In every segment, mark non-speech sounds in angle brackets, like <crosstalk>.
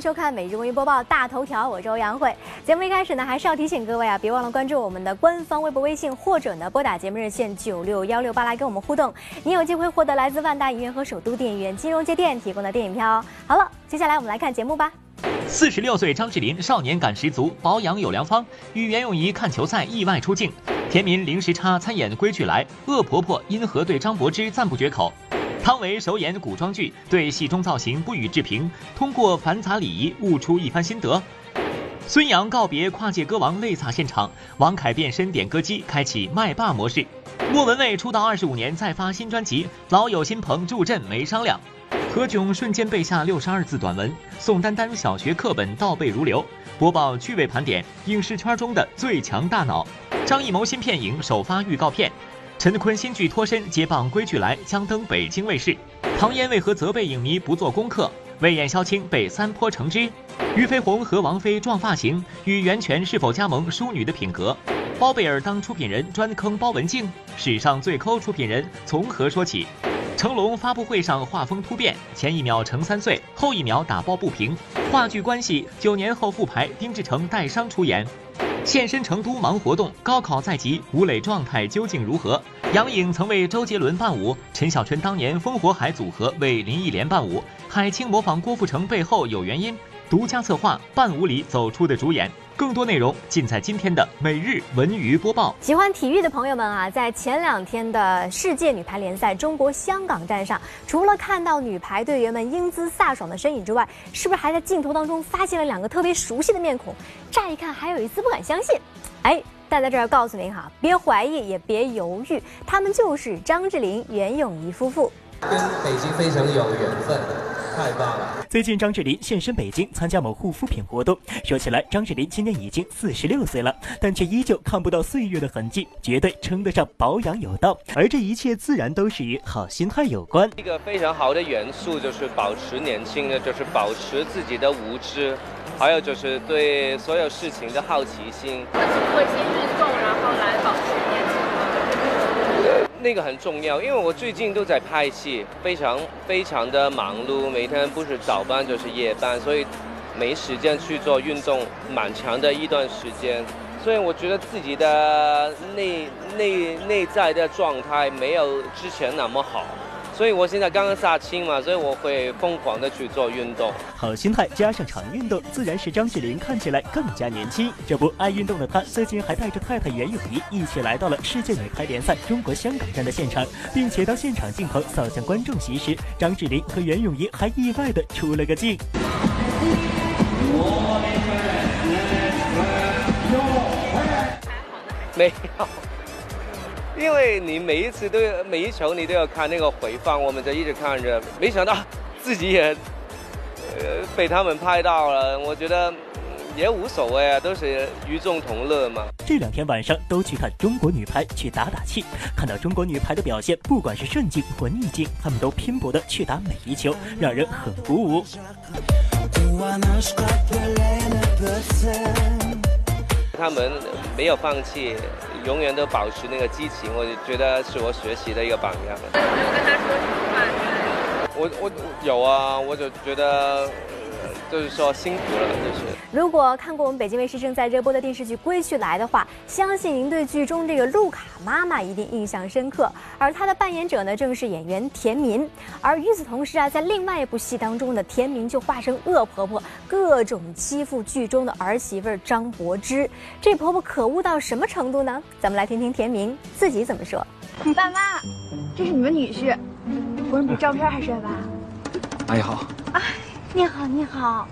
收看每日文娱播报大头条，我是欧阳慧。节目一开始呢，还是要提醒各位啊，别忘了关注我们的官方微博、微信，或者呢拨打节目热线九六幺六八来跟我们互动，你有机会获得来自万达影院和首都电影院金融街店提供的电影票。好了，接下来我们来看节目吧。四十六岁张智霖少年感十足，保养有良方，与袁咏仪看球赛意外出镜。田民零时差参演《归去来》，恶婆婆因何对张柏芝赞不绝口。汤唯首演古装剧，对戏中造型不予置评，通过繁杂礼仪悟出一番心得。孙杨告别跨界歌王泪洒现场，王凯变身点歌机，开启麦霸模式。莫文蔚出道二十五年再发新专辑，老友新朋助阵没商量。何炅瞬间背下六十二字短文，宋丹丹小学课本倒背如流。播报趣味盘点影视圈中的最强大脑。张艺谋新片影首发预告片。陈坤新剧脱身接棒《归去来》将登北京卫视。唐嫣为何责备影迷不做功课？为演萧青被三泼橙汁。俞飞鸿和王菲撞发型，与袁泉是否加盟淑女的品格？包贝尔当出品人专坑包文婧，史上最抠出品人从何说起？成龙发布会上画风突变，前一秒成三岁，后一秒打抱不平。话剧关系九年后复排，丁志诚带伤出演。现身成都忙活动，高考在即，吴磊状态究竟如何？杨颖曾为周杰伦伴舞，陈小春当年烽火海组合为林忆莲伴舞，海清模仿郭富城背后有原因。独家策划，伴舞里走出的主演。更多内容尽在今天的每日文娱播报。喜欢体育的朋友们啊，在前两天的世界女排联赛中国香港站上，除了看到女排队员们英姿飒爽的身影之外，是不是还在镜头当中发现了两个特别熟悉的面孔？乍一看还有一丝不敢相信。哎，但在这儿告诉您哈，别怀疑也别犹豫，他们就是张智霖、袁咏仪夫妇，跟北京非常有缘分。太棒了！最近张智霖现身北京参加某护肤品活动。说起来，张智霖今年已经四十六岁了，但却依旧看不到岁月的痕迹，绝对称得上保养有道。而这一切自然都是与好心态有关。一个非常好的元素就是保持年轻的，就是保持自己的无知，还有就是对所有事情的好奇心。会做一些运动，然后来保持。那个很重要，因为我最近都在拍戏，非常非常的忙碌，每天不是早班就是夜班，所以没时间去做运动，蛮长的一段时间，所以我觉得自己的内内内在的状态没有之前那么好。所以我现在刚刚杀青嘛，所以我会疯狂的去做运动。好心态加上常运动，自然使张智霖看起来更加年轻。这不，爱运动的他最近还带着太太袁咏仪一起来到了世界女排联赛中国香港站的现场，并且当现场镜头扫向观众席时，张智霖和袁咏仪还意外的出了个镜。没有。因为你每一次都有每一球你都要看那个回放，我们就一直看着，没想到自己也呃被他们拍到了。我觉得也无所谓啊，都是与众同乐嘛。这两天晚上都去看中国女排去打打气，看到中国女排的表现，不管是顺境或逆境，他们都拼搏的去打每一球，让人很鼓舞。他们没有放弃。永远都保持那个激情，我就觉得是我学习的一个榜样。有没有跟他说什么话？我我有啊，我就觉得。就是说辛苦了，就是。如果看过我们北京卫视正在热播的电视剧《归去来》的话，相信您对剧中这个路卡妈妈一定印象深刻。而她的扮演者呢，正是演员田民。而与此同时啊，在另外一部戏当中呢，田民就化身恶婆婆，各种欺负剧中的儿媳妇张柏芝。这婆婆可恶到什么程度呢？咱们来听听田民自己怎么说。你爸妈，这是你们女婿，不是比照片还帅吧？阿姨好。哎。你好，你好，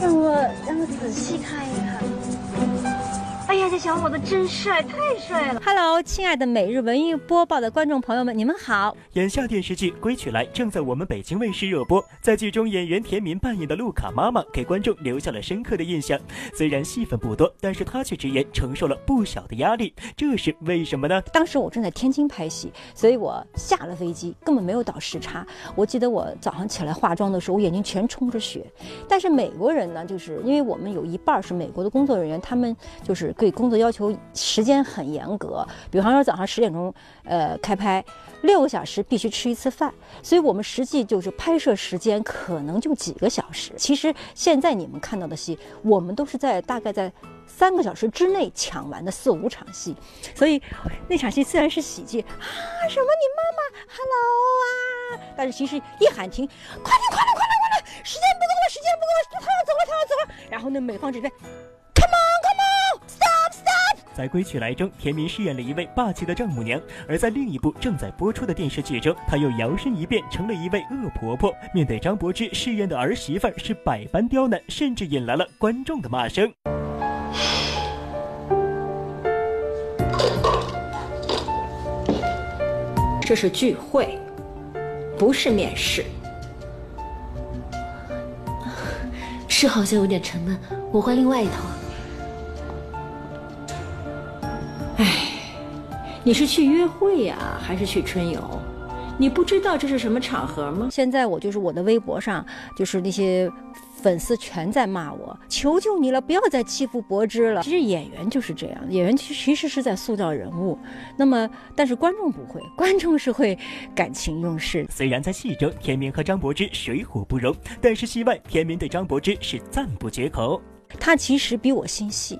让我让我仔细看一看。哎呀，这小伙子真帅，太帅了！Hello，亲爱的每日文艺播报的观众朋友们，你们好。眼下电视剧《归去来》正在我们北京卫视热播，在剧中演员田民扮演的路卡妈妈给观众留下了深刻的印象。虽然戏份不多，但是她却直言承受了不小的压力，这是为什么呢？当时我正在天津拍戏，所以我下了飞机根本没有倒时差。我记得我早上起来化妆的时候，我眼睛全充着血。但是美国人呢，就是因为我们有一半是美国的工作人员，他们就是对工。作要求时间很严格，比方说早上十点钟，呃，开拍，六个小时必须吃一次饭，所以我们实际就是拍摄时间可能就几个小时。其实现在你们看到的戏，我们都是在大概在三个小时之内抢完的四五场戏，所以那场戏虽然是喜剧啊，什么你妈妈，hello 啊，但是其实一喊停，快点快点快点快点，时间不够了，时间不够了，他要走了他要走了，然后呢，美方这边，Come on。在《归去来》中，田明饰演了一位霸气的丈母娘；而在另一部正在播出的电视剧中，她又摇身一变成了一位恶婆婆。面对张柏芝饰演的儿媳妇儿，是百般刁难，甚至引来了观众的骂声。这是聚会，不是面试。是好像有点沉闷，我换另外一套。你是去约会呀，还是去春游？你不知道这是什么场合吗？现在我就是我的微博上，就是那些粉丝全在骂我，求求你了，不要再欺负柏芝了。其实演员就是这样，演员其其实是在塑造人物。那么，但是观众不会，<laughs> 观众是会感情用事。虽然在戏中天明和张柏芝水火不容，但是戏外天明对张柏芝是赞不绝口。他其实比我心细，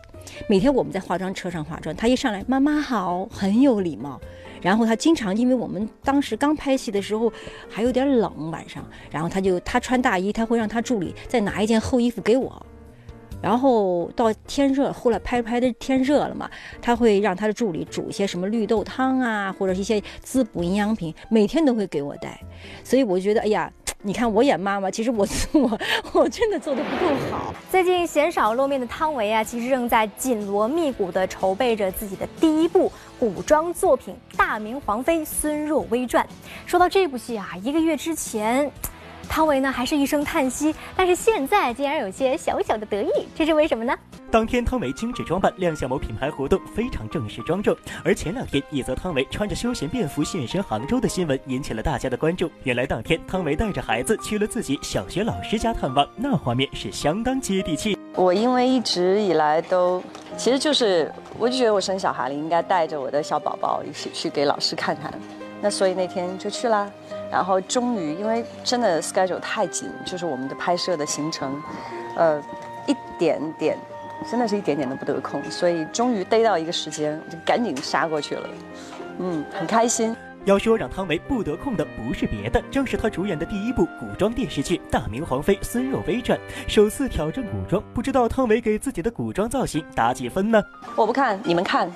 每天我们在化妆车上化妆，他一上来妈妈好，很有礼貌。然后他经常，因为我们当时刚拍戏的时候还有点冷晚上，然后他就他穿大衣，他会让他助理再拿一件厚衣服给我。然后到天热，后来拍拍的天热了嘛，他会让他的助理煮一些什么绿豆汤啊，或者一些滋补营养品，每天都会给我带。所以我觉得，哎呀。你看我演妈妈，其实我 <laughs> 我我真的做的不够好。最近鲜少露面的汤唯啊，其实正在紧锣密鼓的筹备着自己的第一部古装作品《大明皇妃孙若微传》。说到这部戏啊，一个月之前。汤唯呢，还是一声叹息，但是现在竟然有些小小的得意，这是为什么呢？当天汤唯精致装扮亮相某品牌活动，非常正式庄重。而前两天一则汤唯穿着休闲便服现身杭州的新闻引起了大家的关注。原来当天汤唯带着孩子去了自己小学老师家探望，那画面是相当接地气。我因为一直以来都，其实就是，我就觉得我生小孩了，应该带着我的小宝宝一起去给老师看看。那所以那天就去啦。然后终于，因为真的 schedule 太紧，就是我们的拍摄的行程，呃，一点点，真的是一点点都不得空，所以终于逮到一个时间，就赶紧杀过去了，嗯，很开心。要说让汤唯不得空的，不是别的，正是她主演的第一部古装电视剧《大明皇妃孙若微传》，首次挑战古装，不知道汤唯给自己的古装造型打几分呢？我不看，你们看，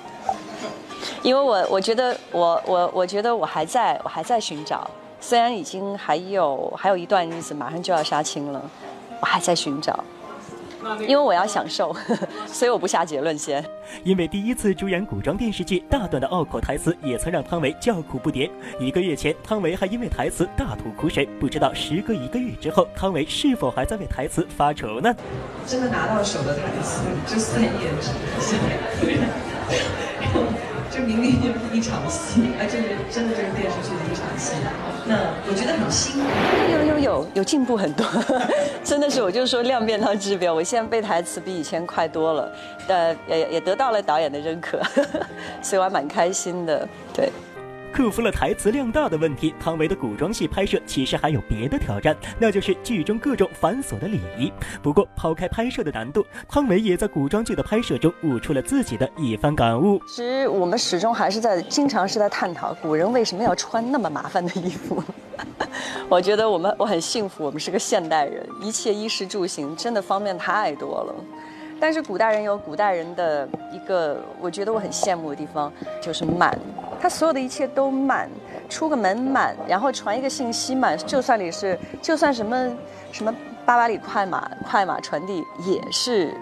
因为我我觉得我我我觉得我还在我还在寻找。虽然已经还有还有一段日子，马上就要杀青了，我还在寻找，因为我要享受，<laughs> 所以我不下结论先。因为第一次主演古装电视剧，大段的拗口台词也曾让汤唯叫苦不迭。一个月前，汤唯还因为台词大吐苦水，不知道时隔一个月之后，汤唯是否还在为台词发愁呢？真的拿到手的台词就三页纸。<laughs> 这明明就是一场戏，啊，这是真的就是电视剧的一场戏。那我觉得很辛苦。有有有有进步很多，<laughs> 真的是，我就说量变到质变。我现在背台词比以前快多了，呃，也也得到了导演的认可，<laughs> 所以我还蛮开心的。对。克服了台词量大的问题，汤唯的古装戏拍摄其实还有别的挑战，那就是剧中各种繁琐的礼仪。不过，抛开拍摄的难度，汤唯也在古装剧的拍摄中悟出了自己的一番感悟。其实我们始终还是在经常是在探讨古人为什么要穿那么麻烦的衣服。<laughs> 我觉得我们我很幸福，我们是个现代人，一切衣食住行真的方便太多了。但是古代人有古代人的一个，我觉得我很羡慕的地方，就是慢。他所有的一切都慢，出个门慢，然后传一个信息慢。就算你是，就算什么什么八百里快马，快马传递也是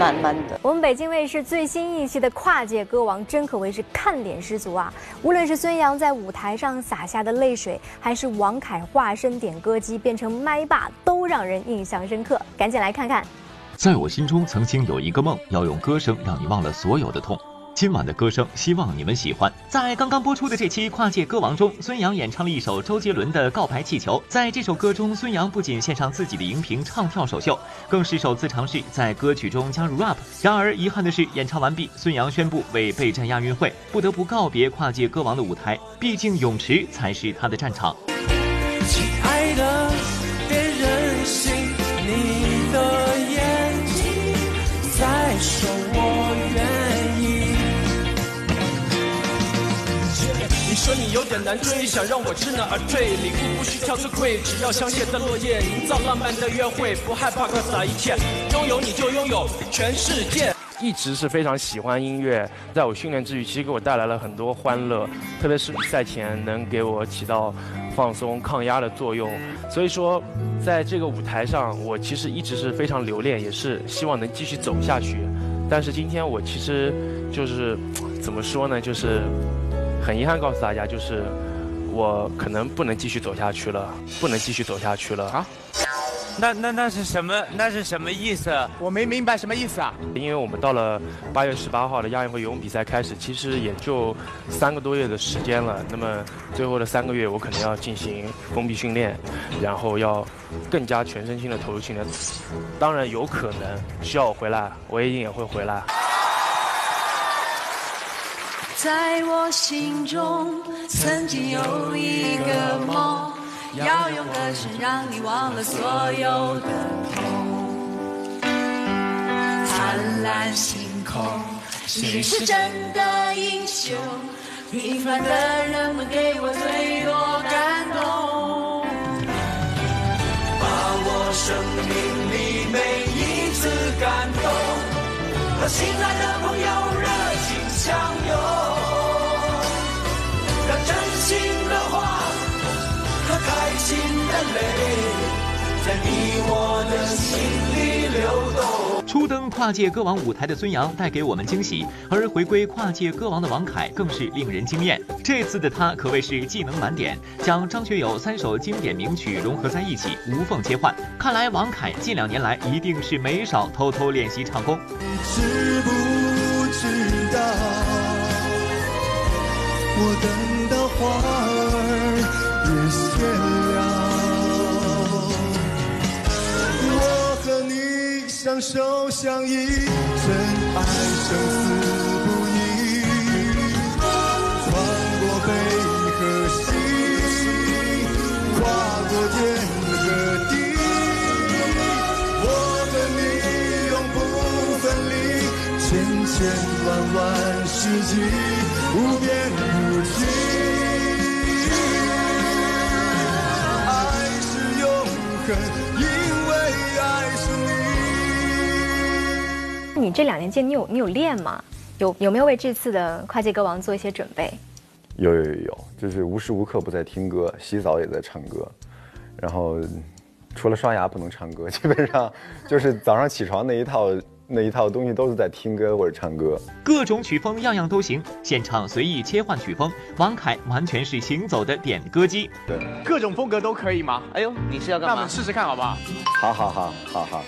慢慢的。我们北京卫视最新一期的《跨界歌王》真可谓是看点十足啊！无论是孙杨在舞台上洒下的泪水，还是王凯化身点歌机变成麦霸，都让人印象深刻。赶紧来看看。在我心中，曾经有一个梦，要用歌声让你忘了所有的痛。今晚的歌声，希望你们喜欢。在刚刚播出的这期《跨界歌王》中，孙杨演唱了一首周杰伦的《告白气球》。在这首歌中，孙杨不仅献上自己的荧屏唱跳首秀，更是首次尝试在歌曲中加入 rap。然而，遗憾的是，演唱完毕，孙杨宣布为备战亚运会，不得不告别《跨界歌王》的舞台。毕竟，泳池才是他的战场。亲爱的，说我愿意。你说你有点难追，想让我知难而退。礼物不需挑最贵，只要香榭的落叶，营造浪漫的约会，不害怕洒一切，拥有你就拥有全世界。一直是非常喜欢音乐，在我训练之余，其实给我带来了很多欢乐，特别是比赛前能给我起到放松、抗压的作用。所以说，在这个舞台上，我其实一直是非常留恋，也是希望能继续走下去。但是今天我其实就是怎么说呢？就是很遗憾告诉大家，就是我可能不能继续走下去了，不能继续走下去了啊。那那那是什么？那是什么意思？我没明白什么意思啊！因为我们到了八月十八号的亚运会游泳比赛开始，其实也就三个多月的时间了。那么最后的三个月，我可能要进行封闭训练，然后要更加全身心的投入训练。当然有可能需要我回来，我一定也会回来。在我心中，曾经有一个梦。要用歌声让你忘了所有的痛。灿烂星空，谁是真的英雄？平凡的人们给我最多感动。把我生命里每一次感动，和心爱的朋友热情相拥，在你我的心里流动初登跨界歌王舞台的孙杨带给我们惊喜，而回归跨界歌王的王凯更是令人惊艳。这次的他可谓是技能满点，将张学友三首经典名曲融合在一起，无缝切换。看来王凯近两年来一定是没少偷偷练习唱功。知不知道，我等到花儿。也谢了，相守相依，真爱生死不移，穿过北和西，跨过天和地，我和你永不分离，千千万万世纪，无边无际。这两年间，你有你有练吗？有有没有为这次的跨界歌王做一些准备？有有有有，就是无时无刻不在听歌，洗澡也在唱歌，然后除了刷牙不能唱歌，基本上就是早上起床那一套。那一套东西都是在听歌或者唱歌，各种曲风样样都行，现场随意切换曲风，王凯完全是行走的点歌机。对，各种风格都可以吗？哎呦，你是要干嘛？那我们试试看好不好？好好好好好。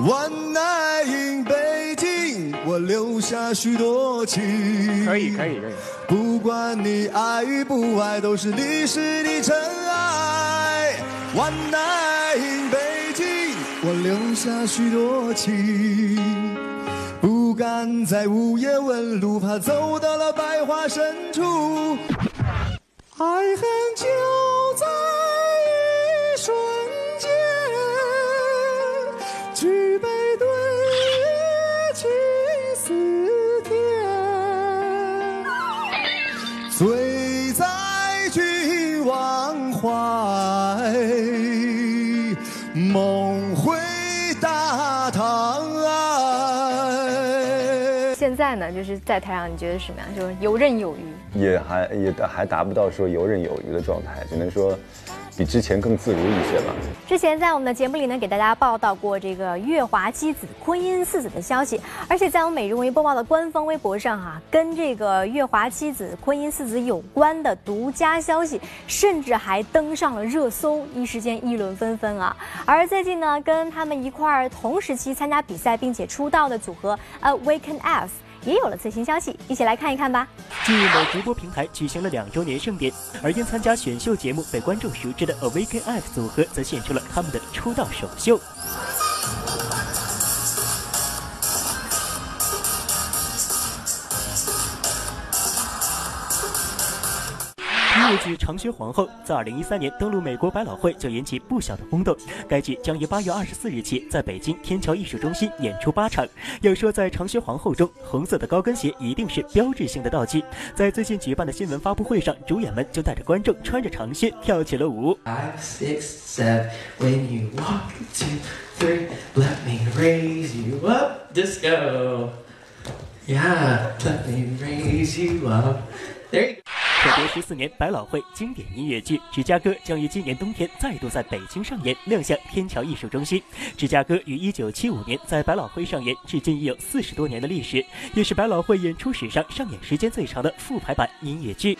One night in 北京，我留下许多情。可以可以可以。不管你爱与不爱，都是历史的尘埃。One night in 北京，我留下许多情，不敢在午夜问路，怕走到了百花深处。爱恨就在一瞬在呢，就是在台上，你觉得什么样？就是游刃有余。也还也还达不到说游刃有余的状态，只能说比之前更自如一些吧。之前在我们的节目里呢，给大家报道过这个月华妻子婚姻四子的消息，而且在我们每日文娱播报的官方微博上哈、跟这个月华妻子婚姻四子有关的独家消息，甚至还登上了热搜，一时间议论纷纷啊。而最近呢，跟他们一块儿同时期参加比赛并且出道的组合 Awaken F。也有了最新消息，一起来看一看吧。近日，某直播平台举行了两周年盛典，而因参加选秀节目被观众熟知的 Awaken F 组合，则献出了他们的出道首秀。音乐剧《长靴皇后》在二零一三年登陆美国百老汇就引起不小的轰动。该剧将于八月二十四日起在北京天桥艺术中心演出八场。要说在《长靴皇后》中，红色的高跟鞋一定是标志性的道具。在最近举办的新闻发布会上，主演们就带着观众穿着长靴跳起了舞。时十四年，百老汇经典音乐剧《芝加哥》将于今年冬天再度在北京上演，亮相天桥艺术中心。芝加哥于一九七五年在百老汇上演，至今已有四十多年的历史，也是百老汇演出史上上演时间最长的复排版音乐剧。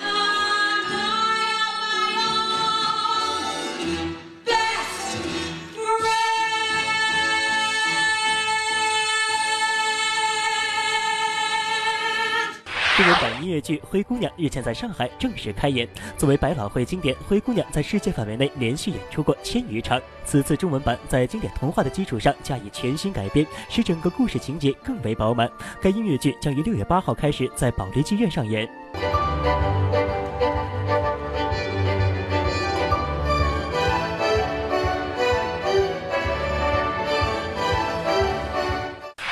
中文版音乐剧《灰姑娘》日前在上海正式开演。作为百老汇经典，《灰姑娘》在世界范围内连续演出过千余场。此次中文版在经典童话的基础上加以全新改编，使整个故事情节更为饱满。该音乐剧将于六月八号开始在保利剧院上演。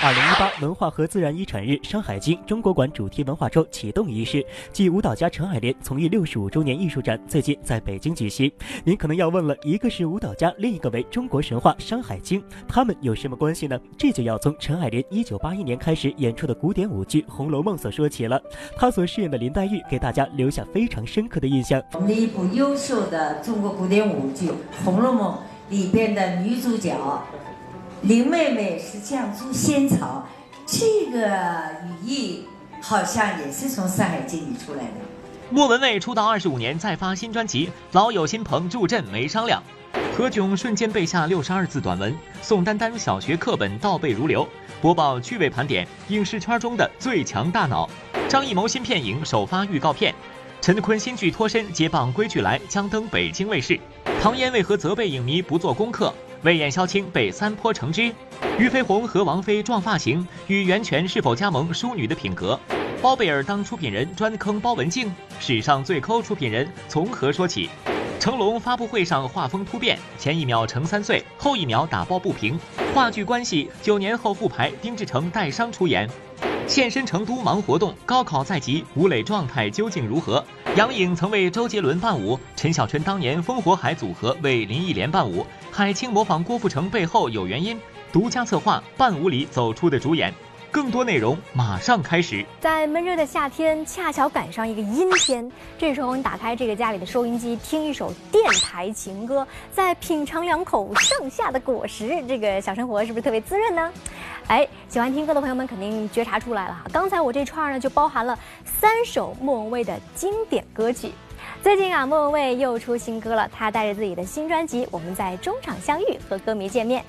二零一八文化和自然遗产日《山海经》中国馆主题文化周启动仪式暨舞蹈家陈爱莲从艺六十五周年艺术展最近在北京举行。您可能要问了，一个是舞蹈家，另一个为中国神话《山海经》，他们有什么关系呢？这就要从陈爱莲一九八一年开始演出的古典舞剧《红楼梦》所说起了。她所饰演的林黛玉给大家留下非常深刻的印象。我们的一部优秀的中国古典舞剧《红楼梦》里边的女主角。林妹妹是绛珠仙草，这个语义好像也是从《山海经》里出来的。莫文蔚出道二十五年再发新专辑，老友新朋助阵没商量。何炅瞬间背下六十二字短文，宋丹丹小学课本倒背如流。播报趣味盘点影视圈中的最强大脑。张艺谋新片影首发预告片，陈坤新剧脱身接棒《归去来》将登北京卫视。唐嫣为何责备影迷不做功课？为演萧青被三坡橙汁，俞飞鸿和王菲撞发型，与袁泉是否加盟淑女的品格？包贝尔当出品人专坑包文婧，史上最抠出品人从何说起？成龙发布会上画风突变，前一秒成三岁，后一秒打抱不平。话剧关系九年后复排，丁志诚带伤出演。现身成都忙活动，高考在即，吴磊状态究竟如何？杨颖曾为周杰伦伴舞，陈小春当年烽火海组合为林忆莲伴舞，海清模仿郭富城背后有原因。独家策划伴舞里走出的主演，更多内容马上开始。在闷热的夏天，恰巧赶上一个阴天，这时候你打开这个家里的收音机，听一首电台情歌，再品尝两口盛夏的果实，这个小生活是不是特别滋润呢？哎，喜欢听歌的朋友们肯定觉察出来了。刚才我这串呢，就包含了三首莫文蔚的经典歌曲。最近啊，莫文蔚又出新歌了，她带着自己的新专辑《我们在中场相遇》和歌迷见面。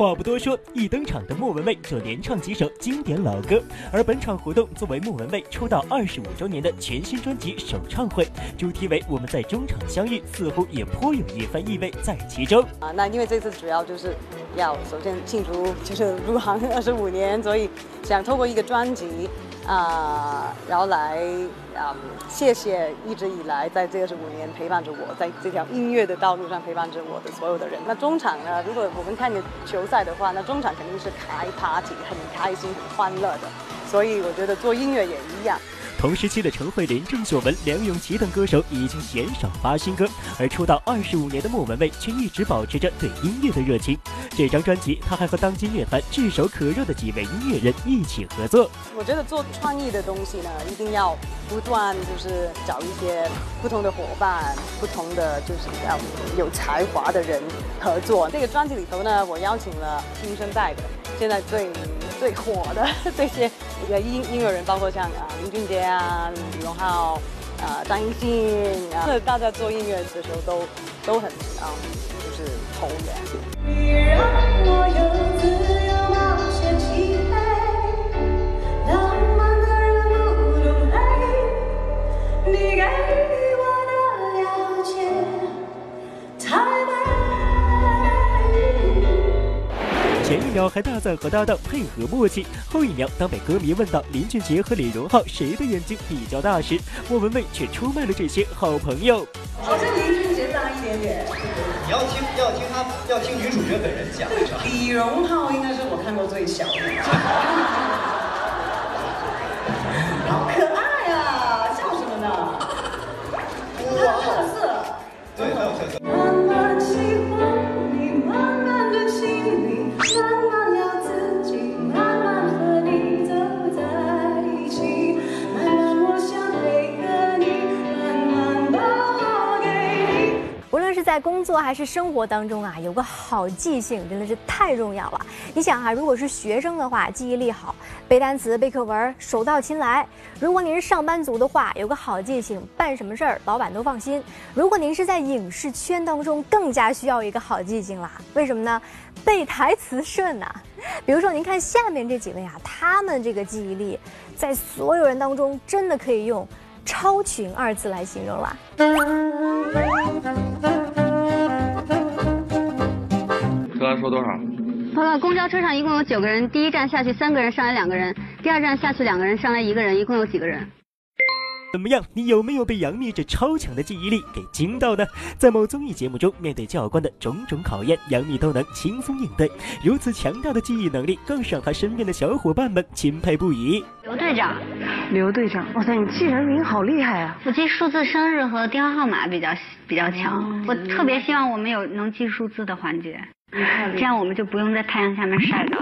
话不多说，一登场的莫文蔚就连唱几首经典老歌。而本场活动作为莫文蔚出道二十五周年的全新专辑首唱会，主题为“我们在中场相遇”，似乎也颇有一番意味在其中。啊，那因为这次主要就是要首先庆祝就是入行二十五年，所以想透过一个专辑，啊、然后来啊、谢谢一直以来在这二十五年陪伴着我，在这条音乐的道路上陪伴着我的所有的人。那中场呢，如果我们看球赛的话，那中场肯定是开 party，很开心、很欢乐的。所以我觉得做音乐也一样。同时期的陈慧琳、郑秀文、梁咏琪等歌手已经鲜少发新歌，而出道二十五年的莫文蔚却一直保持着对音乐的热情。这张专辑，她还和当今乐坛炙手可热的几位音乐人一起合作。我觉得做创意的东西呢，一定要不断就是找一些不同的伙伴，不同的就是要有才华的人合作。这个专辑里头呢，我邀请了新生代的，现在最最火的这些音音乐人，包括像啊林俊杰啊、李荣浩、啊张艺兴啊，大家做音乐的时候都都很啊、就是投缘。你让我有自由冒险机会，浪漫的人不懂累，你给我的了解太美。前一秒还大赞和搭档配合默契，后一秒当被歌迷问到林俊杰和李荣浩谁的眼睛比较大时，莫文蔚却出卖了这些好朋友。好像林俊杰大一点点。你要听要听他要听女主角本人讲？李荣浩应该是我看过最小的。工作还是生活当中啊，有个好记性真的是太重要了。你想啊，如果是学生的话，记忆力好，背单词、背课文手到擒来；如果您是上班族的话，有个好记性，办什么事儿老板都放心。如果您是在影视圈当中，更加需要一个好记性啦。为什么呢？背台词顺呐、比如说，您看下面这几位啊，他们这个记忆力，在所有人当中真的可以用“超群”二字来形容啦。车上说多少？报告，公交车上一共有九个人，第一站下去三个人，上来两个人；第二站下去两个人，上来一个人，一共有几个人？怎么样？你有没有被杨幂这超强的记忆力给惊到呢？在某综艺节目中，面对教官的种种考验，杨幂都能轻松应对。如此强大的记忆能力，更是让她身边的小伙伴们钦佩不已。刘队长，刘队长，哇塞，你记人名好厉害啊！我记数字生日和电话号码比较比较强，我特别希望我们有能记数字的环节，这样我们就不用在太阳下面晒着。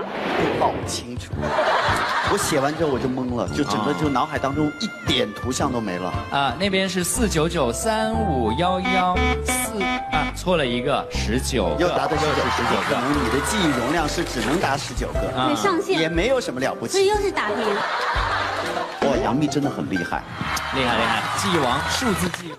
好清楚。我写完之后我就懵了，就整个就脑海当中一点图像都没了。啊，那边是四九九三五幺幺四啊，错了一个，十九个，又答对十九又是十九个。可能你的记忆容量是只能答十九个，对上限也没有什么了不起。所以又是打平。哇，杨幂真的很厉害，厉害厉害，记忆王，数字记忆。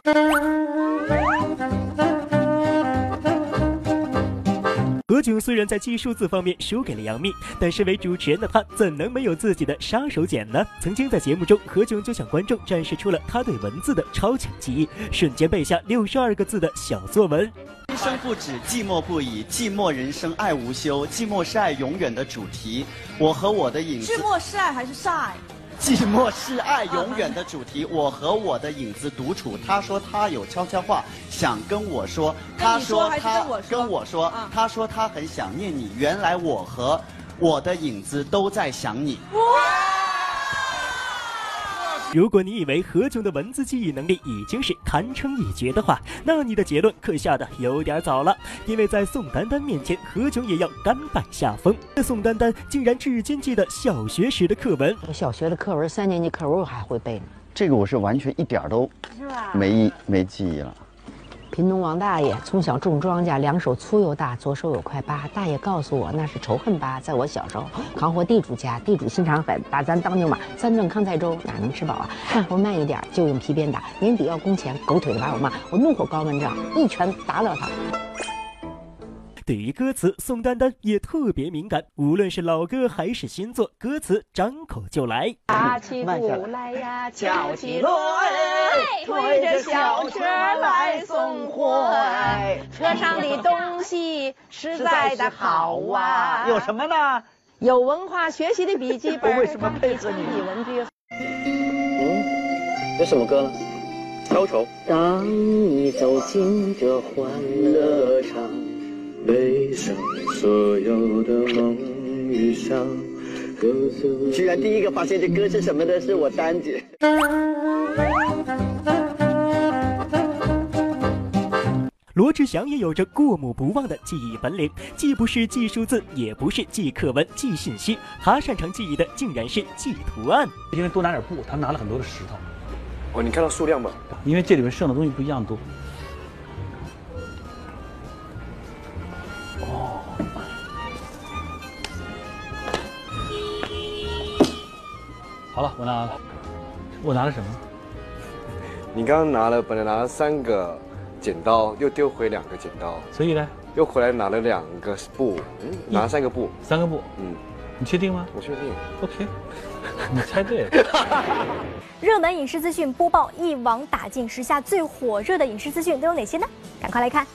何炅虽然在记数字方面输给了杨幂，但身为主持人的他怎能没有自己的杀手锏呢？曾经在节目中，何炅就向观众展示出了他对文字的超强记忆，瞬间背下六十二个字的小作文。今生不止，寂寞不已，寂寞人生爱无休，寂寞是爱永远的主题。我和我的影子，是莫是爱还是晒？寂寞是爱永远的主题。我和我的影子独处，他说他有悄悄话想跟我说，他说他跟我说他说他很想念你。原来我和我的影子都在想你。如果你以为何炅的文字记忆能力已经是堪称一绝的话，那你的结论可下的有点早了。因为在宋丹丹面前，何炅也要甘拜下风。宋丹丹竟然至今记得小学时的课文，我小学的课文，三年级课文我还会背呢。这个我是完全一点都没忆没记忆了。贫农王大爷从小种庄稼，两手粗又大，左手有块疤。大爷告诉我那是仇恨疤。在我小时候，扛活地主家，地主心肠狠，把咱当牛马。三顿糠菜粥哪能吃饱啊？干活慢一点就用皮鞭打，年底要工钱，狗腿子把我骂。我怒火高万丈，一拳打了他。对于歌词，宋丹丹也特别敏感，无论是老歌还是新作，歌词张口就来。打起鼓来呀，敲起锣哎，推着小车来送货哎，车上的东西实在的好啊。有什么呢？有文化学习的笔记本。我 <laughs> 为什么配合你？语文具。嗯，这什么歌呢？消愁。当你走进这欢乐场，背上所有的梦与伤。居然第一个发现这歌是什么的是我丹姐。<laughs> 罗志祥也有着过目不忘的记忆本领，既不是记数字，也不是记课文、记信息，他擅长记忆的竟然是记图案。因为多拿点布，他拿了很多的石头。哦，你看到数量吗？因为这里面剩的东西不一样多。哦。好了，我拿了。我拿了什么？<laughs> 你刚刚拿了，本来拿了三个剪刀，又丢回两个剪刀，所以呢，又回来拿了两个布，嗯，拿了三个布，三个布，嗯，你确定吗？我确定。OK，<laughs> 你猜对了。<laughs> 热门影视资讯播报一网打尽，时下最火热的影视资讯都有哪些呢？赶快来看。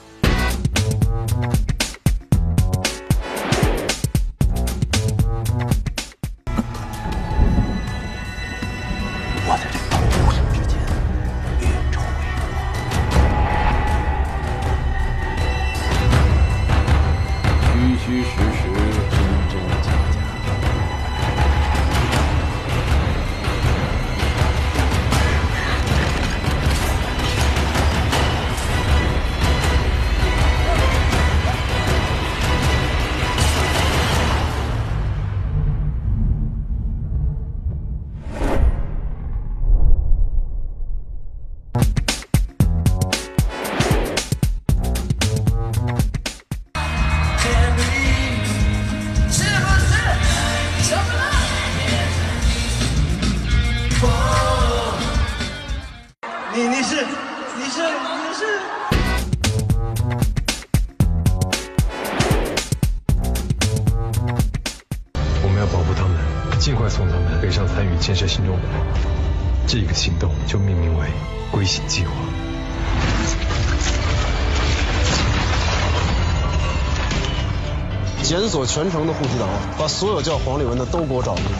检索全城的户籍档，把所有叫黄丽文的都给我找出来。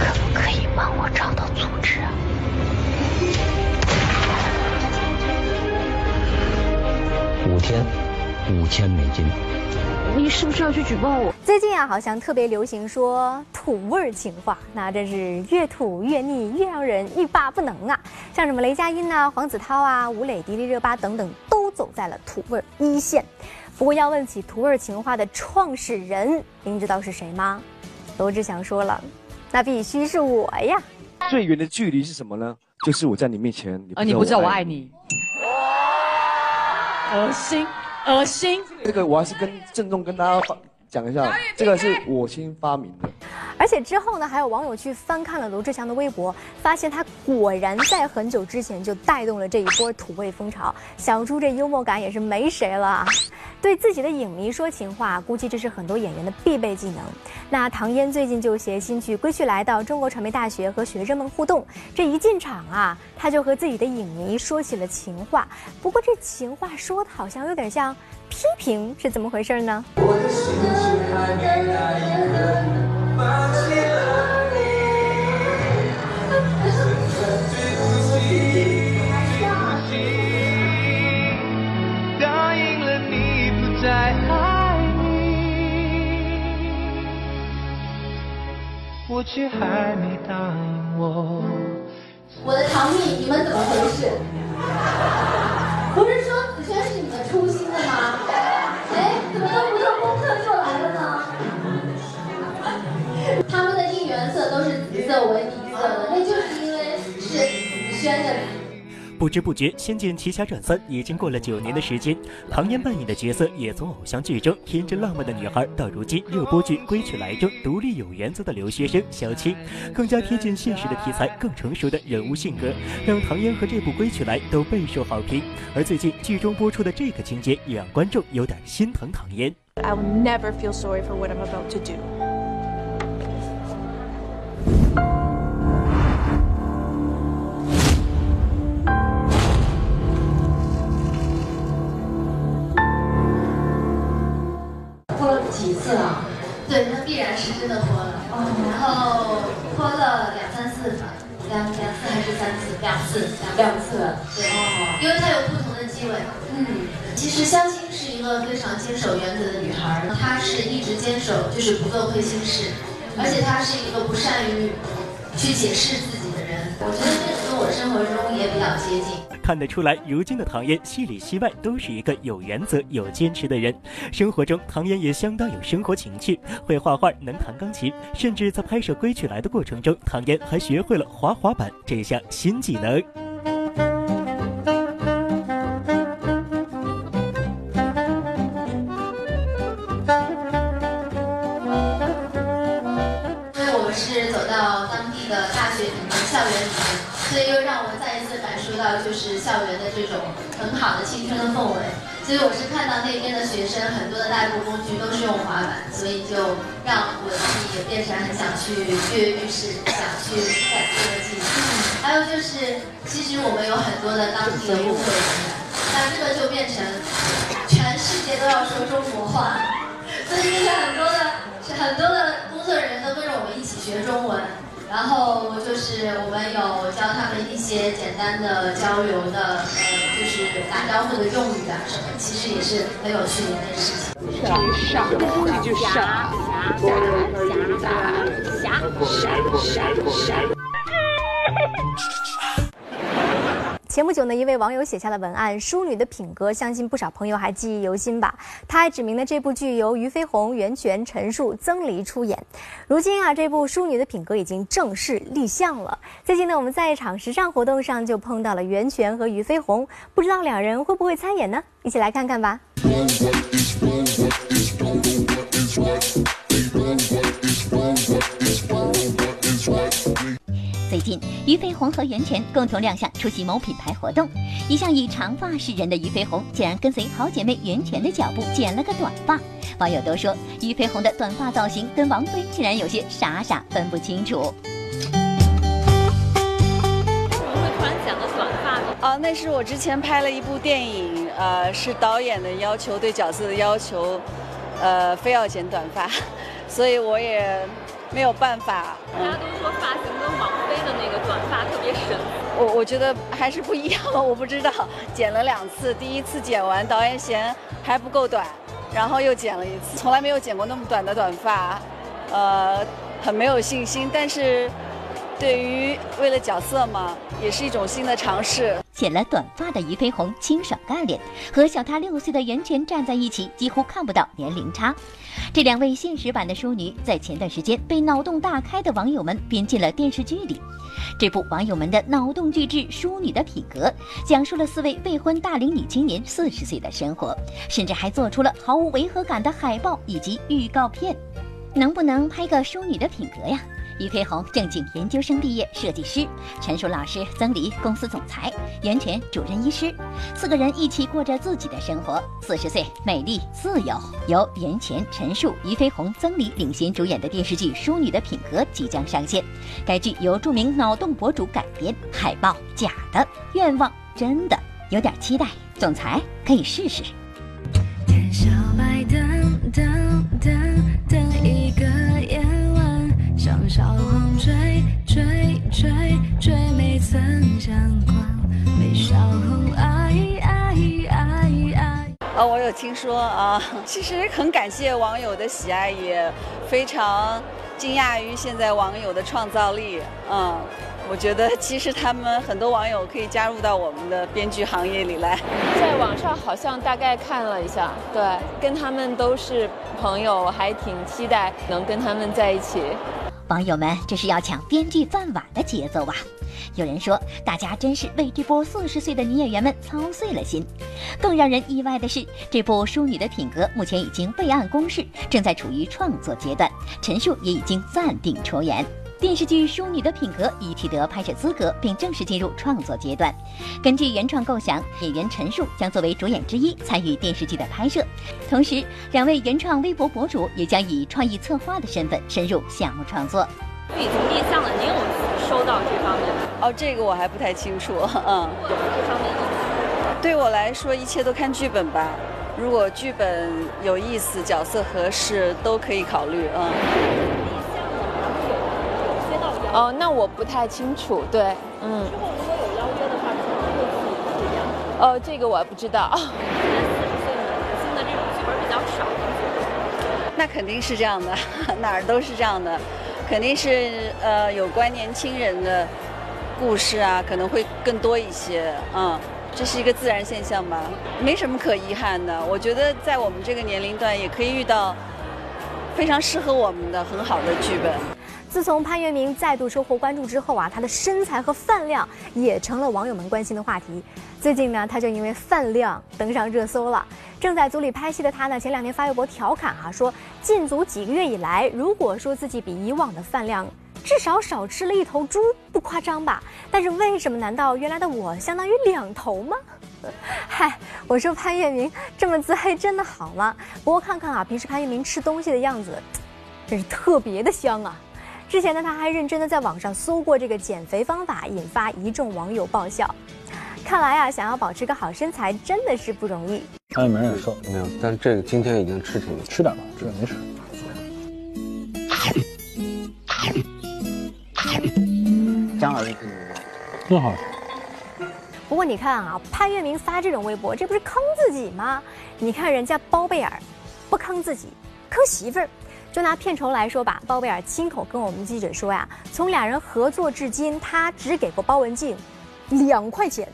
可不可以帮我找到组织啊？五天，五千美金。你是不是要去举报我？最近啊，好像特别流行说土味儿情话，那真是越土越腻，越让人欲罢不能啊！像什么雷佳音啊、黄子韬啊、吴磊、迪丽热巴等等，都走在了土味儿一线。不过要问起土味儿情话的创始人，您知道是谁吗？罗志祥说了，那必须是我呀！最远的距离是什么呢？就是我在你面前，你不知道我爱你。你，恶心，恶心。这个我还是跟郑重跟大家讲一下，这个是我先发明的。而且之后呢，还有网友去翻看了罗志祥的微博，发现他果然在很久之前就带动了这一波土味风潮。小猪这幽默感也是没谁了啊！对自己的影迷说情话，估计这是很多演员的必备技能。那唐嫣最近就携新剧《归去来》到中国传媒大学和学生们互动，这一进场啊，他就和自己的影迷说起了情话。不过这情话说的好像有点像批评，是怎么回事呢？答应了你不再爱你，我却还没答应我。我的堂弟，你们怎么回事？不是说子轩是你们初心的吗？哎，怎么都不他们的应援色都是紫色为底色的，那就是因为是子轩的名。不知不觉，《仙剑奇侠传三》已经过了九年的时间，唐嫣扮演的角色也从偶像剧中天真浪漫的女孩，到如今热播剧《归去来》中独立有原则的留学生小青，更加贴近现实的题材，更成熟的人物性格，让唐嫣和这部《归去来》都备受好评。而最近剧中播出的这个情节，也让观众有点心疼唐嫣。I will never feel sorry for what I'm about to do. 两次，对，因为它有不同的机会。嗯，其实相亲是一个非常坚守原则的女孩，她是一直坚守，就是不做亏心事，而且她是一个不善于去解释自己的人。我觉得这跟我生活中也比较接近。看得出来，如今的唐嫣戏里戏外都是一个有原则、有坚持的人。生活中，唐嫣也相当有生活情趣，会画画，能弹钢琴，甚至在拍摄《归去来》的过程中，唐嫣还学会了滑滑板这项新技能。校园里面，所以又让我再一次感受到就是校园的这种很好的青春的氛围。所以我是看到那边的学生很多的代步工具都是用滑板，所以就让我自己也变成很想去跃跃欲试，想去改这个技能。还有就是，其实我们有很多的当地的工作人员，那这个就变成全世界都要说中国话，所以就是很多的。很多的工作人员都跟着我们一起学中文，然后就是我们有教他们一些简单的交流的，呃，就是打招呼的用语啊什么，其实也是很有趣的一件事情。傻，这就傻，前不久呢，一位网友写下了文案《淑女的品格》，相信不少朋友还记忆犹新吧。他还指明了这部剧由俞飞鸿、袁泉、陈数、曾黎出演。如今啊，这部《淑女的品格》已经正式立项了。最近呢，我们在一场时尚活动上就碰到了袁泉和俞飞鸿，不知道两人会不会参演呢？一起来看看吧。最近，俞飞鸿和袁泉共同亮相出席某品牌活动。一向以长发示人的俞飞鸿，竟然跟随好姐妹袁泉的脚步剪了个短发。网友都说，俞飞鸿的短发造型跟王菲竟然有些傻傻分不清楚。突然剪了短发呢？啊，那是我之前拍了一部电影，呃，是导演的要求，对角色的要求，呃，非要剪短发，<laughs> 所以我也没有办法。大家都说发型跟王菲的那个短发特别神。我我觉得还是不一样，我不知道。剪了两次，第一次剪完，导演嫌还不够短，然后又剪了一次，从来没有剪过那么短的短发，呃，很没有信心。但是，对于为了角色嘛，也是一种新的尝试。剪了短发的俞飞鸿清爽干练，和小他六岁的袁泉站在一起，几乎看不到年龄差。这两位现实版的淑女，在前段时间被脑洞大开的网友们编进了电视剧里。这部网友们的脑洞巨制《淑女的品格》，讲述了四位未婚大龄女青年四十岁的生活，甚至还做出了毫无违和感的海报以及预告片。能不能拍个淑女的品格呀？俞飞鸿正经研究生毕业，设计师；陈数老师曾黎公司总裁，袁泉主任医师，四个人一起过着自己的生活。四十岁，美丽自由。由袁泉、陈数、俞飞鸿、曾黎领衔主演的电视剧《淑女的品格》即将上线。该剧由著名脑洞博主改编，海报假的，愿望真的，有点期待。总裁可以试试。没曾相关，被小红爱爱爱爱。啊，我有听说啊，其实很感谢网友的喜爱，也非常惊讶于现在网友的创造力。嗯，我觉得其实他们很多网友可以加入到我们的编剧行业里来。在网上好像大概看了一下，对，跟他们都是朋友，我还挺期待能跟他们在一起。网友们这是要抢编剧饭碗的节奏啊！有人说，大家真是为这波四十岁的女演员们操碎了心。更让人意外的是，这部《淑女的品格》目前已经备案公示，正在处于创作阶段，陈数也已经暂定出演。电视剧《淑女的品格》已取得拍摄资格，并正式进入创作阶段。根据原创构想，演员陈数将作为主演之一参与电视剧的拍摄，同时两位原创微博博主也将以创意策划的身份深入项目创作。已经立项了，您有收到这方面的？哦，这个我还不太清楚，嗯。有这方面意思？对我来说，一切都看剧本吧。如果剧本有意思、角色合适，都可以考虑。嗯。哦，那我不太清楚。对，嗯。之后如果有邀约的话，可能会不一样。哦，这个我还不知道。四十岁男性的这种剧本比较少。那肯定是这样的，<laughs> 哪儿都是这样的，肯定是呃有关年轻人的故事啊，可能会更多一些，嗯，这是一个自然现象吧，没什么可遗憾的。我觉得在我们这个年龄段也可以遇到非常适合我们的很好的剧本。自从潘粤明再度收获关注之后啊，他的身材和饭量也成了网友们关心的话题。最近呢，他就因为饭量登上热搜了。正在组里拍戏的他呢，前两天发微博调侃啊，说进组几个月以来，如果说自己比以往的饭量至少少吃了一头猪，不夸张吧？但是为什么？难道原来的我相当于两头吗？<laughs> 嗨，我说潘粤明这么自黑真的好吗？不过看看啊，平时潘粤明吃东西的样子，真是特别的香啊。之前呢，他还认真的在网上搜过这个减肥方法，引发一众网友爆笑。看来啊，想要保持个好身材真的是不容易。潘粤明也瘦，没有，但这个今天已经吃挺多，吃点吧，这没事。姜儿子真好。不过你看啊，潘粤明发这种微博，这不是坑自己吗？你看人家包贝尔，不坑自己，坑媳妇儿。就拿片酬来说吧，包贝尔亲口跟我们记者说呀，从俩人合作至今，他只给过包文婧两块钱。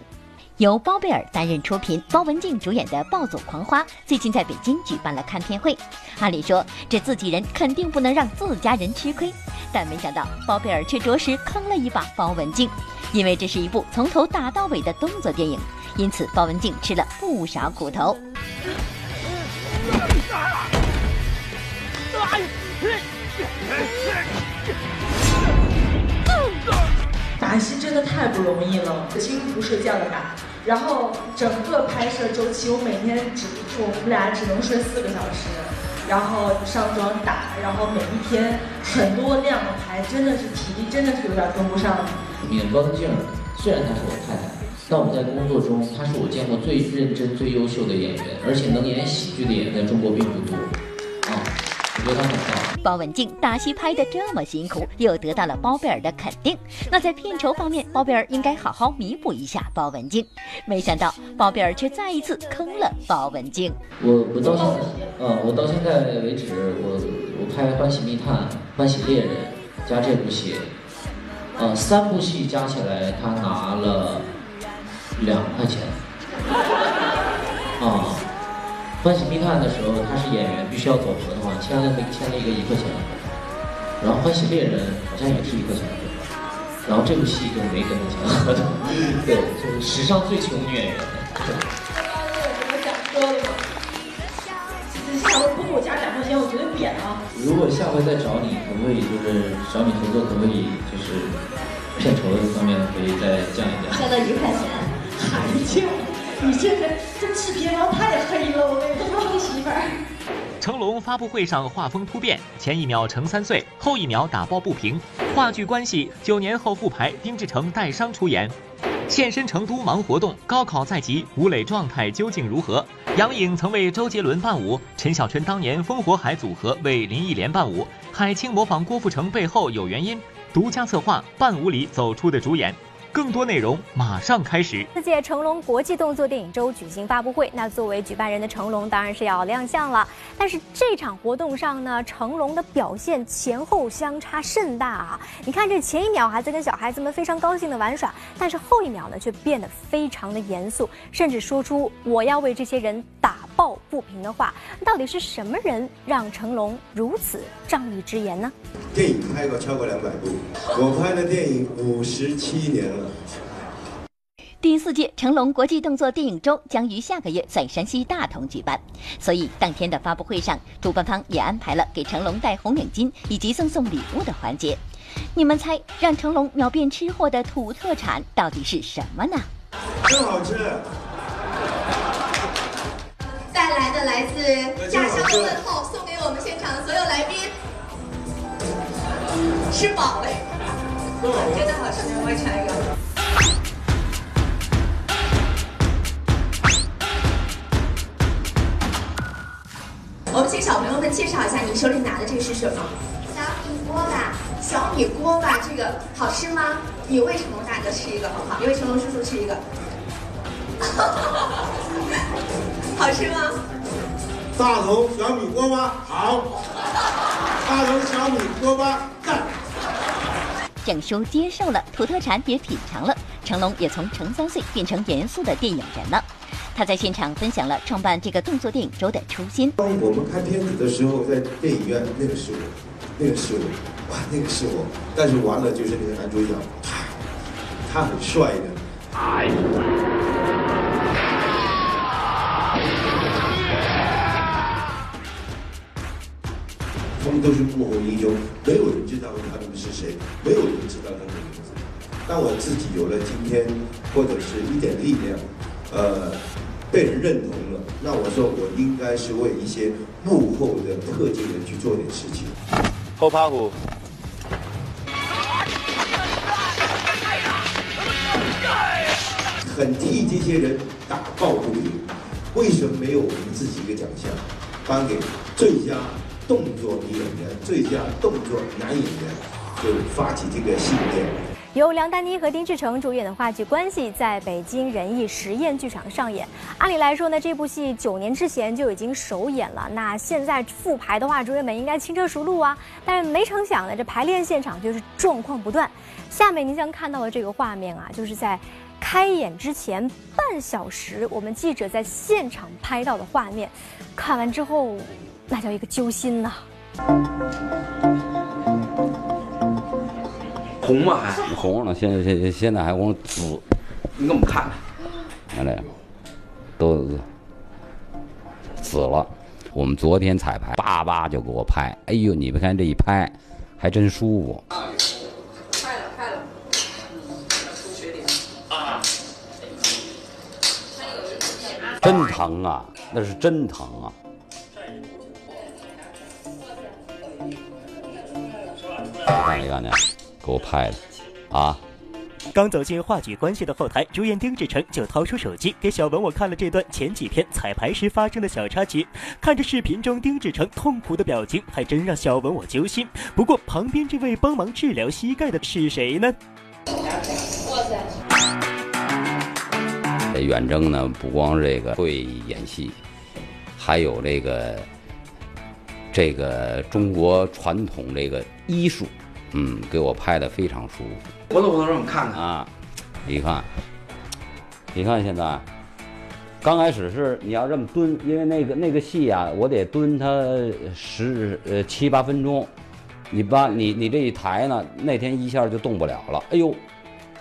由包贝尔担任出品，包文婧主演的《暴走狂花》最近在北京举办了看片会。按理说，这自己人肯定不能让自家人吃亏，但没想到包贝尔却着实坑了一把包文婧，因为这是一部从头打到尾的动作电影，因此包文婧吃了不少苦头。<laughs> 打戏真的太不容易了，几乎不睡觉的打。然后整个拍摄周期，我每天只我们俩只能睡四个小时，然后上妆打，然后每一天很多量的拍，真的是体力真的是有点跟不上。闵光镜虽然她是我太太，但我们在工作中，她是我见过最认真、最优秀的演员，而且能演喜剧的演员在中国并不多。包文婧打戏拍的这么辛苦，又得到了包贝尔的肯定，那在片酬方面，包贝尔应该好好弥补一下包文婧。没想到包贝尔却再一次坑了包文婧。我我到现在，呃，我到现在为止，我我拍《欢喜密探》《欢喜猎人》加这部戏，呃，三部戏加起来，他拿了两块钱。欢喜密探的时候，他是演员，必须要走合同，签了那签了一个一块钱的合同。然后欢喜猎人好像也是一块钱的合同。然后这部戏就没跟他签合同。对，就是史上最穷女演员。刚刚那有什么想说的吗？下回不给我加两块钱，我绝对扁啊！如果下回再找你，可不可以就是找你合作，可不可以就是片酬方面可以再降一降？降到一块钱，还 <laughs> 降？你这个这制片方太黑了，我跟你说，你媳妇儿。成龙发布会上画风突变，前一秒成三岁，后一秒打抱不平。话剧关系九年后复排，丁志诚带伤出演。现身成都忙活动，高考在即，吴磊状态究竟如何？杨颖曾为周杰伦伴舞，陈小春当年烽火海组合为林忆莲伴舞，海清模仿郭富城背后有原因。独家策划伴舞里走出的主演。更多内容马上开始。四届成龙国际动作电影周举行发布会，那作为举办人的成龙当然是要亮相了。但是这场活动上呢，成龙的表现前后相差甚大啊！你看这前一秒还在跟小孩子们非常高兴的玩耍，但是后一秒呢却变得非常的严肃，甚至说出“我要为这些人打抱不平”的话。到底是什么人让成龙如此仗义直言呢？电影拍过超过两百部，我拍的电影五十七年了。第四届成龙国际动作电影周将于下个月在山西大同举办，所以当天的发布会上，主办方也安排了给成龙戴红领巾以及赠送礼物的环节。你们猜，让成龙秒变吃货的土特产到底是什么呢？真好吃！带来的来自家乡的问候，送给我们现场的所有来宾。吃饱了，真的好吃，我也尝一个。我们请小朋友们介绍一下你手里拿的这个是什么？小米锅巴。小米锅巴，这个好吃吗？你喂成龙大哥吃一个好不好？你喂成龙叔叔吃一个。<laughs> 好吃吗？大头小米锅巴好，大头小米锅巴赞。郑叔接受了，土特产也品尝了，成龙也从成三岁变成严肃的电影人了。他在现场分享了创办这个动作电影周的初心。当我们看片子的时候，在电影院，那个是我，那个是我，哇，那个是我。但是完了就是那个男主角，他很帅的。哎。他们都是幕后英雄，没有人知道他们是谁，没有人知道他们的名字。当我自己有了今天，或者是一点力量，呃，被人认同了，那我说我应该是为一些幕后的特技人去做点事情。后趴虎。很替这些人打抱不平，为什么没有我们自己一个奖项，颁给最佳？动作女演员最佳动作男演员，就发起这个信念。由梁丹妮和丁志诚主演的话剧《关系》在北京人艺实验剧场上演。按理来说呢，这部戏九年之前就已经首演了。那现在复排的话，主演们应该轻车熟路啊。但是没成想呢，这排练现场就是状况不断。下面您将看到的这个画面啊，就是在开演之前半小时，我们记者在现场拍到的画面。看完之后。那叫一个揪心呐！红吗？还红了，现在现现在还红紫。你给我们看看，看这，都紫了。我们昨天彩排，叭叭就给我拍。哎呦，你们看这一拍，还真舒服。快了，快了。出血点啊！真疼啊！那是真疼啊！看一看呢，给我拍的，啊！刚走进话剧关系的后台，主演丁志诚就掏出手机给小文我看了这段前几天彩排时发生的小插曲。看着视频中丁志诚痛苦的表情，还真让小文我揪心。不过旁边这位帮忙治疗膝盖的是谁呢？远征呢，不光这个会演戏，还有这个这个中国传统这个医术。嗯，给我拍的非常舒服。活动活动，让我们看看啊！你看，你看现在，刚开始是你要这么蹲，因为那个那个戏啊，我得蹲它十呃七八分钟。你把你你这一抬呢，那天一下就动不了了。哎呦，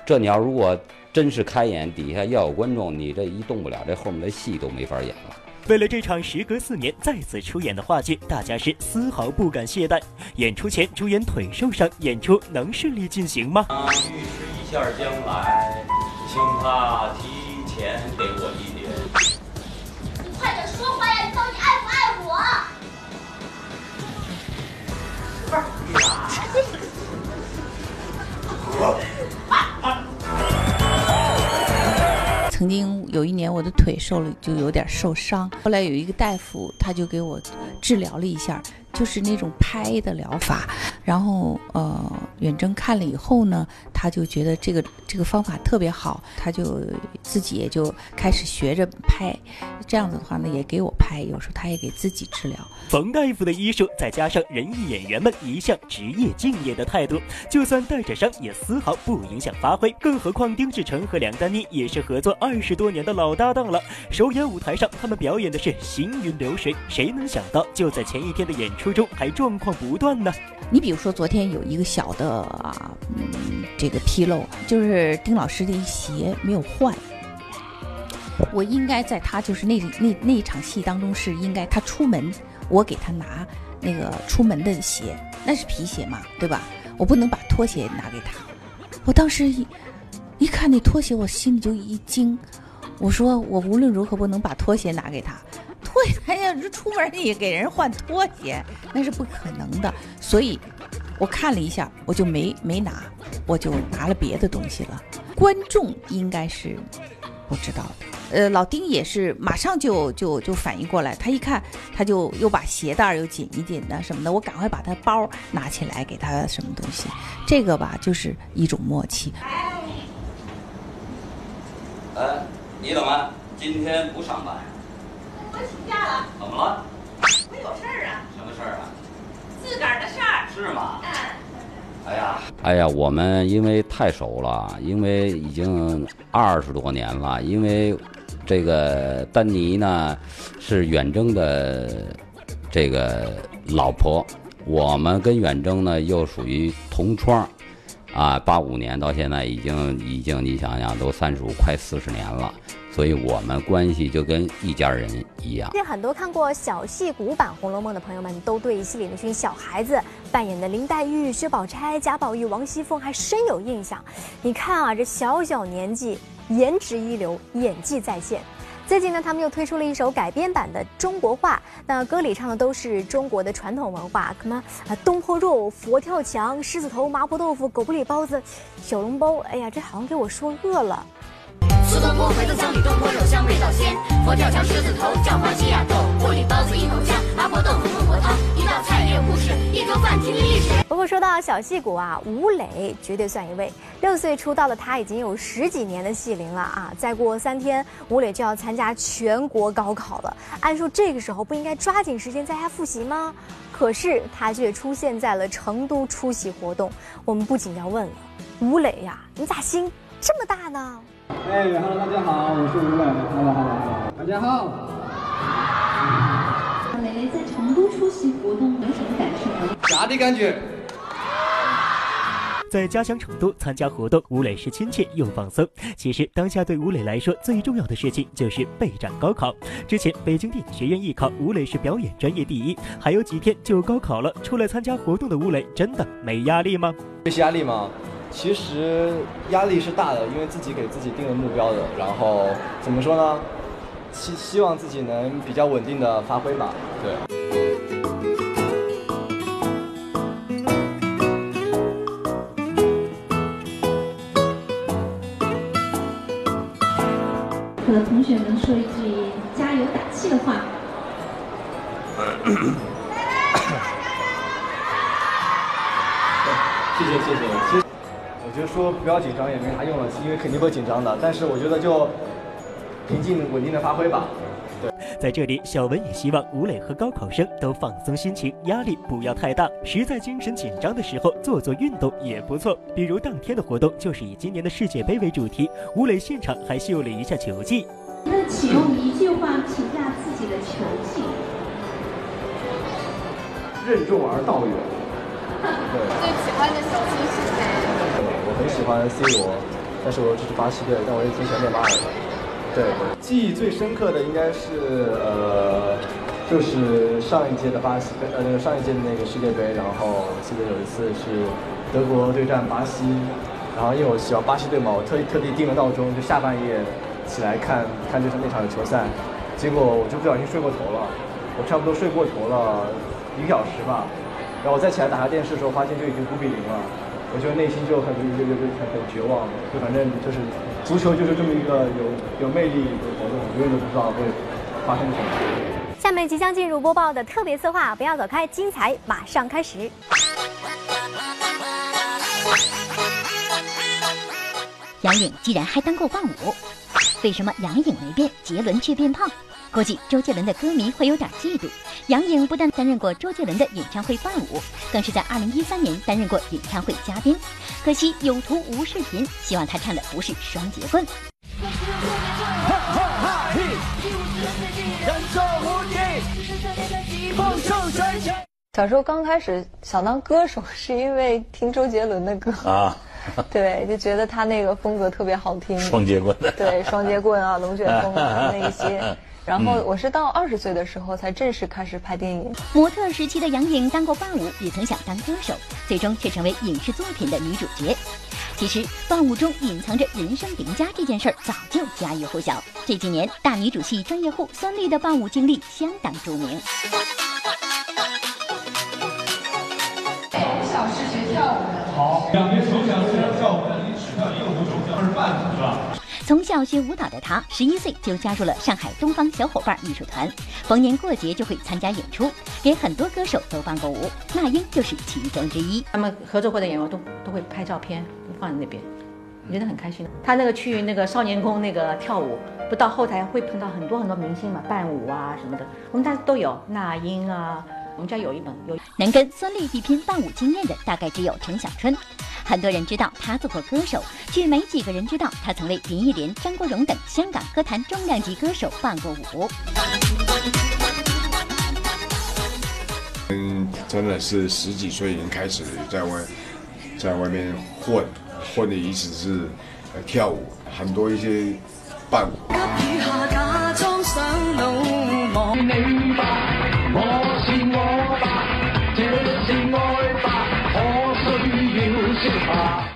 这你要如果真是开演，底下要有观众，你这一动不了，这后面的戏都没法演了。为了这场时隔四年再次出演的话剧，大家是丝毫不敢懈怠。演出前，主演腿受伤，演出能顺利进行吗？预示一下将来，请他提前给我一点。快点说话呀！你到底爱不爱我？<laughs> 不是。曾经有一年，我的腿受了，就有点受伤。后来有一个大夫，他就给我治疗了一下，就是那种拍的疗法。然后，呃，远征看了以后呢，他就觉得这个这个方法特别好，他就自己也就开始学着拍。这样子的话呢，也给我拍，有时候他也给自己治疗。冯大夫的医术，再加上人艺演员们一向职业敬业的态度，就算带着伤也丝毫不影响发挥。更何况丁志诚和梁丹妮也是合作二十多年的老搭档了。首演舞台上，他们表演的是行云流水，谁能想到就在前一天的演初中还状况不断呢？你比如说昨天有一个小的啊，嗯，这个纰漏，就是丁老师的一鞋没有换。我应该在他就是那那那一场戏当中是应该他出门，我给他拿那个出门的鞋，那是皮鞋嘛，对吧？我不能把拖鞋拿给他。我当时一一看那拖鞋，我心里就一惊。我说我无论如何不能把拖鞋拿给他，拖 <laughs> 鞋哎呀，这出门也给人换拖鞋，那是不可能的。所以，我看了一下，我就没没拿，我就拿了别的东西了。观众应该是不知道的。呃，老丁也是马上就就就反应过来，他一看，他就又把鞋带又紧一紧的什么的，我赶快把他包拿起来给他什么东西，这个吧就是一种默契。哎，你怎么今天不上班？我请假了，怎么了？我有事儿啊，什么事儿啊？自个儿的事儿。是吗？嗯。哎呀，哎呀，我们因为太熟了，因为已经二十多年了，因为这个丹尼呢是远征的这个老婆，我们跟远征呢又属于同窗，啊，八五年到现在已经已经你想想都三十五快四十年了，所以我们关系就跟一家人一样。相信很多看过小戏骨版《红楼梦》的朋友们，都对戏里那群小孩子扮演的林黛玉、薛宝钗、贾宝玉、王熙凤还深有印象。你看啊，这小小年纪，颜值一流，演技在线。最近呢，他们又推出了一首改编版的中国话，那歌里唱的都是中国的传统文化，什么啊东坡肉、佛跳墙、狮子头、麻婆豆腐、狗不理包子、小笼包。哎呀，这好像给我说饿了。苏东坡回头乡里东坡肉香味道鲜，佛跳墙狮子头叫花鸡鸭豆，锅里包子一口香，麻婆豆腐孟婆汤，一道菜也有故事，一桌饭听历史。不过说到小戏骨啊，吴磊绝对算一位。六岁出道的他已经有十几年的戏龄了啊！再过三天，吴磊就要参加全国高考了。按说这个时候不应该抓紧时间在家复习吗？可是他却出现在了成都出席活动。我们不仅要问了，吴磊呀，你咋心这么大呢？哎，Hello，大家好，我是吴磊，Hello，Hello，大家好。蕾蕾在成都出席活动有什么感受呢？啥的感觉？在家乡成都参加活动，吴磊是亲切又放松。其实当下对吴磊来说最重要的事情就是备战高考。之前北京电影学院艺考，吴磊是表演专业第一，还有几天就高考了。出来参加活动的吴磊真的没压力吗？没压力吗？其实压力是大的，因为自己给自己定了目标的。然后怎么说呢？希希望自己能比较稳定的发挥吧。对。和同学们说一句加油打气的话。谢 <laughs> 谢 <laughs> <laughs> 谢谢。觉得说不要紧张也没啥用了，因为肯定会紧张的。但是我觉得就平静稳定的发挥吧。对，在这里，小文也希望吴磊和高考生都放松心情，压力不要太大。实在精神紧张的时候，做做运动也不错。比如当天的活动就是以今年的世界杯为主题，吴磊现场还秀了一下球技。那请用一句话评价自己的球技。任重而道远。对。<laughs> 最喜欢的球星是谁？很喜欢 C 罗，但是我支持巴西队，但我也挺喜欢内马尔的。对，记忆最深刻的应该是呃，就是上一届的巴西杯，呃，那个上一届的那个世界杯，然后我记得有一次是德国对战巴西，然后因为我喜欢巴西队嘛，我特意特地定了闹钟，就下半夜起来看看这场那场的球赛，结果我就不小心睡过头了，我差不多睡过头了一个小时吧，然后我再起来打开电视的时候，发现就已经五比零了。我觉得内心就很就就就很很绝望，就反正就是足球就是这么一个有有魅力的活动，永远都不知道会发生什么。下面即将进入播报的特别策划，不要走开，精彩马上开始。杨颖既然还当过伴舞，为什么杨颖没变，杰伦却变胖？估计周杰伦的歌迷会有点嫉妒。杨颖不但担任过周杰伦的演唱会伴舞，更是在2013年担任过演唱会嘉宾。可惜有图无视频，希望他唱的不是双截棍。小时候刚开始想当歌手，是因为听周杰伦的歌啊，<laughs> 对，就觉得他那个风格特别好听。双截棍。对，双截棍啊，龙卷风啊那一些。<laughs> 然后我是到二十岁的时候才正式开始拍电影。模特时期的杨颖当过伴舞，也曾想当歌手，最终却成为影视作品的女主角。其实伴舞中隐藏着人生赢家这件事儿早就家喻户晓。这几年大女主戏专业户孙俪的伴舞经历相当著名。从小是学跳舞的。好，两边手脚是跳舞，那你只跳一个舞种，这是伴舞是吧？从小学舞蹈的她，十一岁就加入了上海东方小伙伴艺术团，逢年过节就会参加演出，给很多歌手都伴过舞，那英就是其中之一。他们合作过的演员都都会拍照片放在那边，我觉得很开心。他那个去那个少年宫那个跳舞，不到后台会碰到很多很多明星嘛，伴舞啊什么的，我们家都有那英啊。我们家有一本有能跟孙俪比拼伴舞经验的，大概只有陈小春。很多人知道他做过歌手，却没几个人知道他曾为林忆莲、张国荣等香港歌坛重量级歌手伴过舞。嗯，真的是十几岁已经开始在外，在外面混，混的意思是跳舞，很多一些伴舞。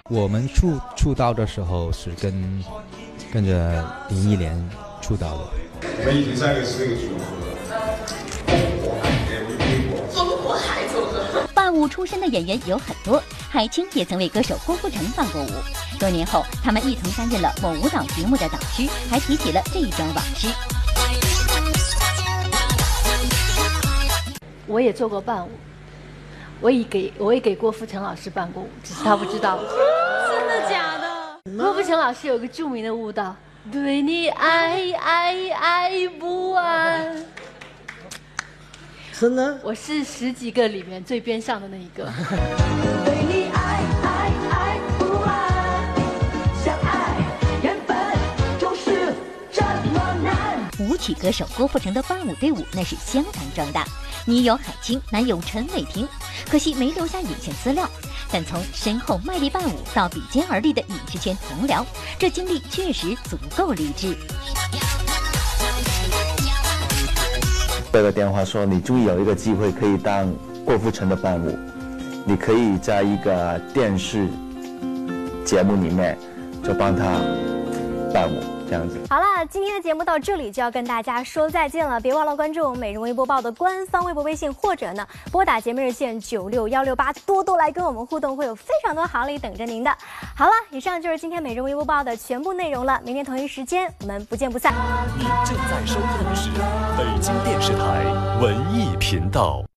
我们出出道的时候是跟跟着林忆莲出道的。我们以前三个是那个组合，中国孩子。伴舞出身的演员有很多，海清也曾为歌手郭富城伴过舞。多年后，他们一同担任了某舞蹈节目的导师，还提起了这一桩往事。我也做过伴舞。我也给我也给郭富城老师伴过舞，只是他不知道。真的假的？郭富城老师有个著名的舞蹈，对你爱爱爱不完。真的？我是十几个里面最边上的那一个。<laughs> 舞曲歌手郭富城的伴舞队伍那是相当壮大。女友海清，男友陈伟霆，可惜没留下影像资料。但从身后卖力伴舞到比肩而立的影视圈同僚，这经历确实足够励志。接个电话说，你终于有一个机会可以当郭富城的伴舞，你可以在一个电视节目里面就帮他伴舞。好了，今天的节目到这里就要跟大家说再见了。别忘了关注我们美容微播报的官方微博、微信，或者呢拨打节目热线九六幺六八，多多来跟我们互动，会有非常多好礼等着您的。好了，以上就是今天美容微播报的全部内容了。明天同一时间我们不见不散。您正在收看的是北京电视台文艺频道。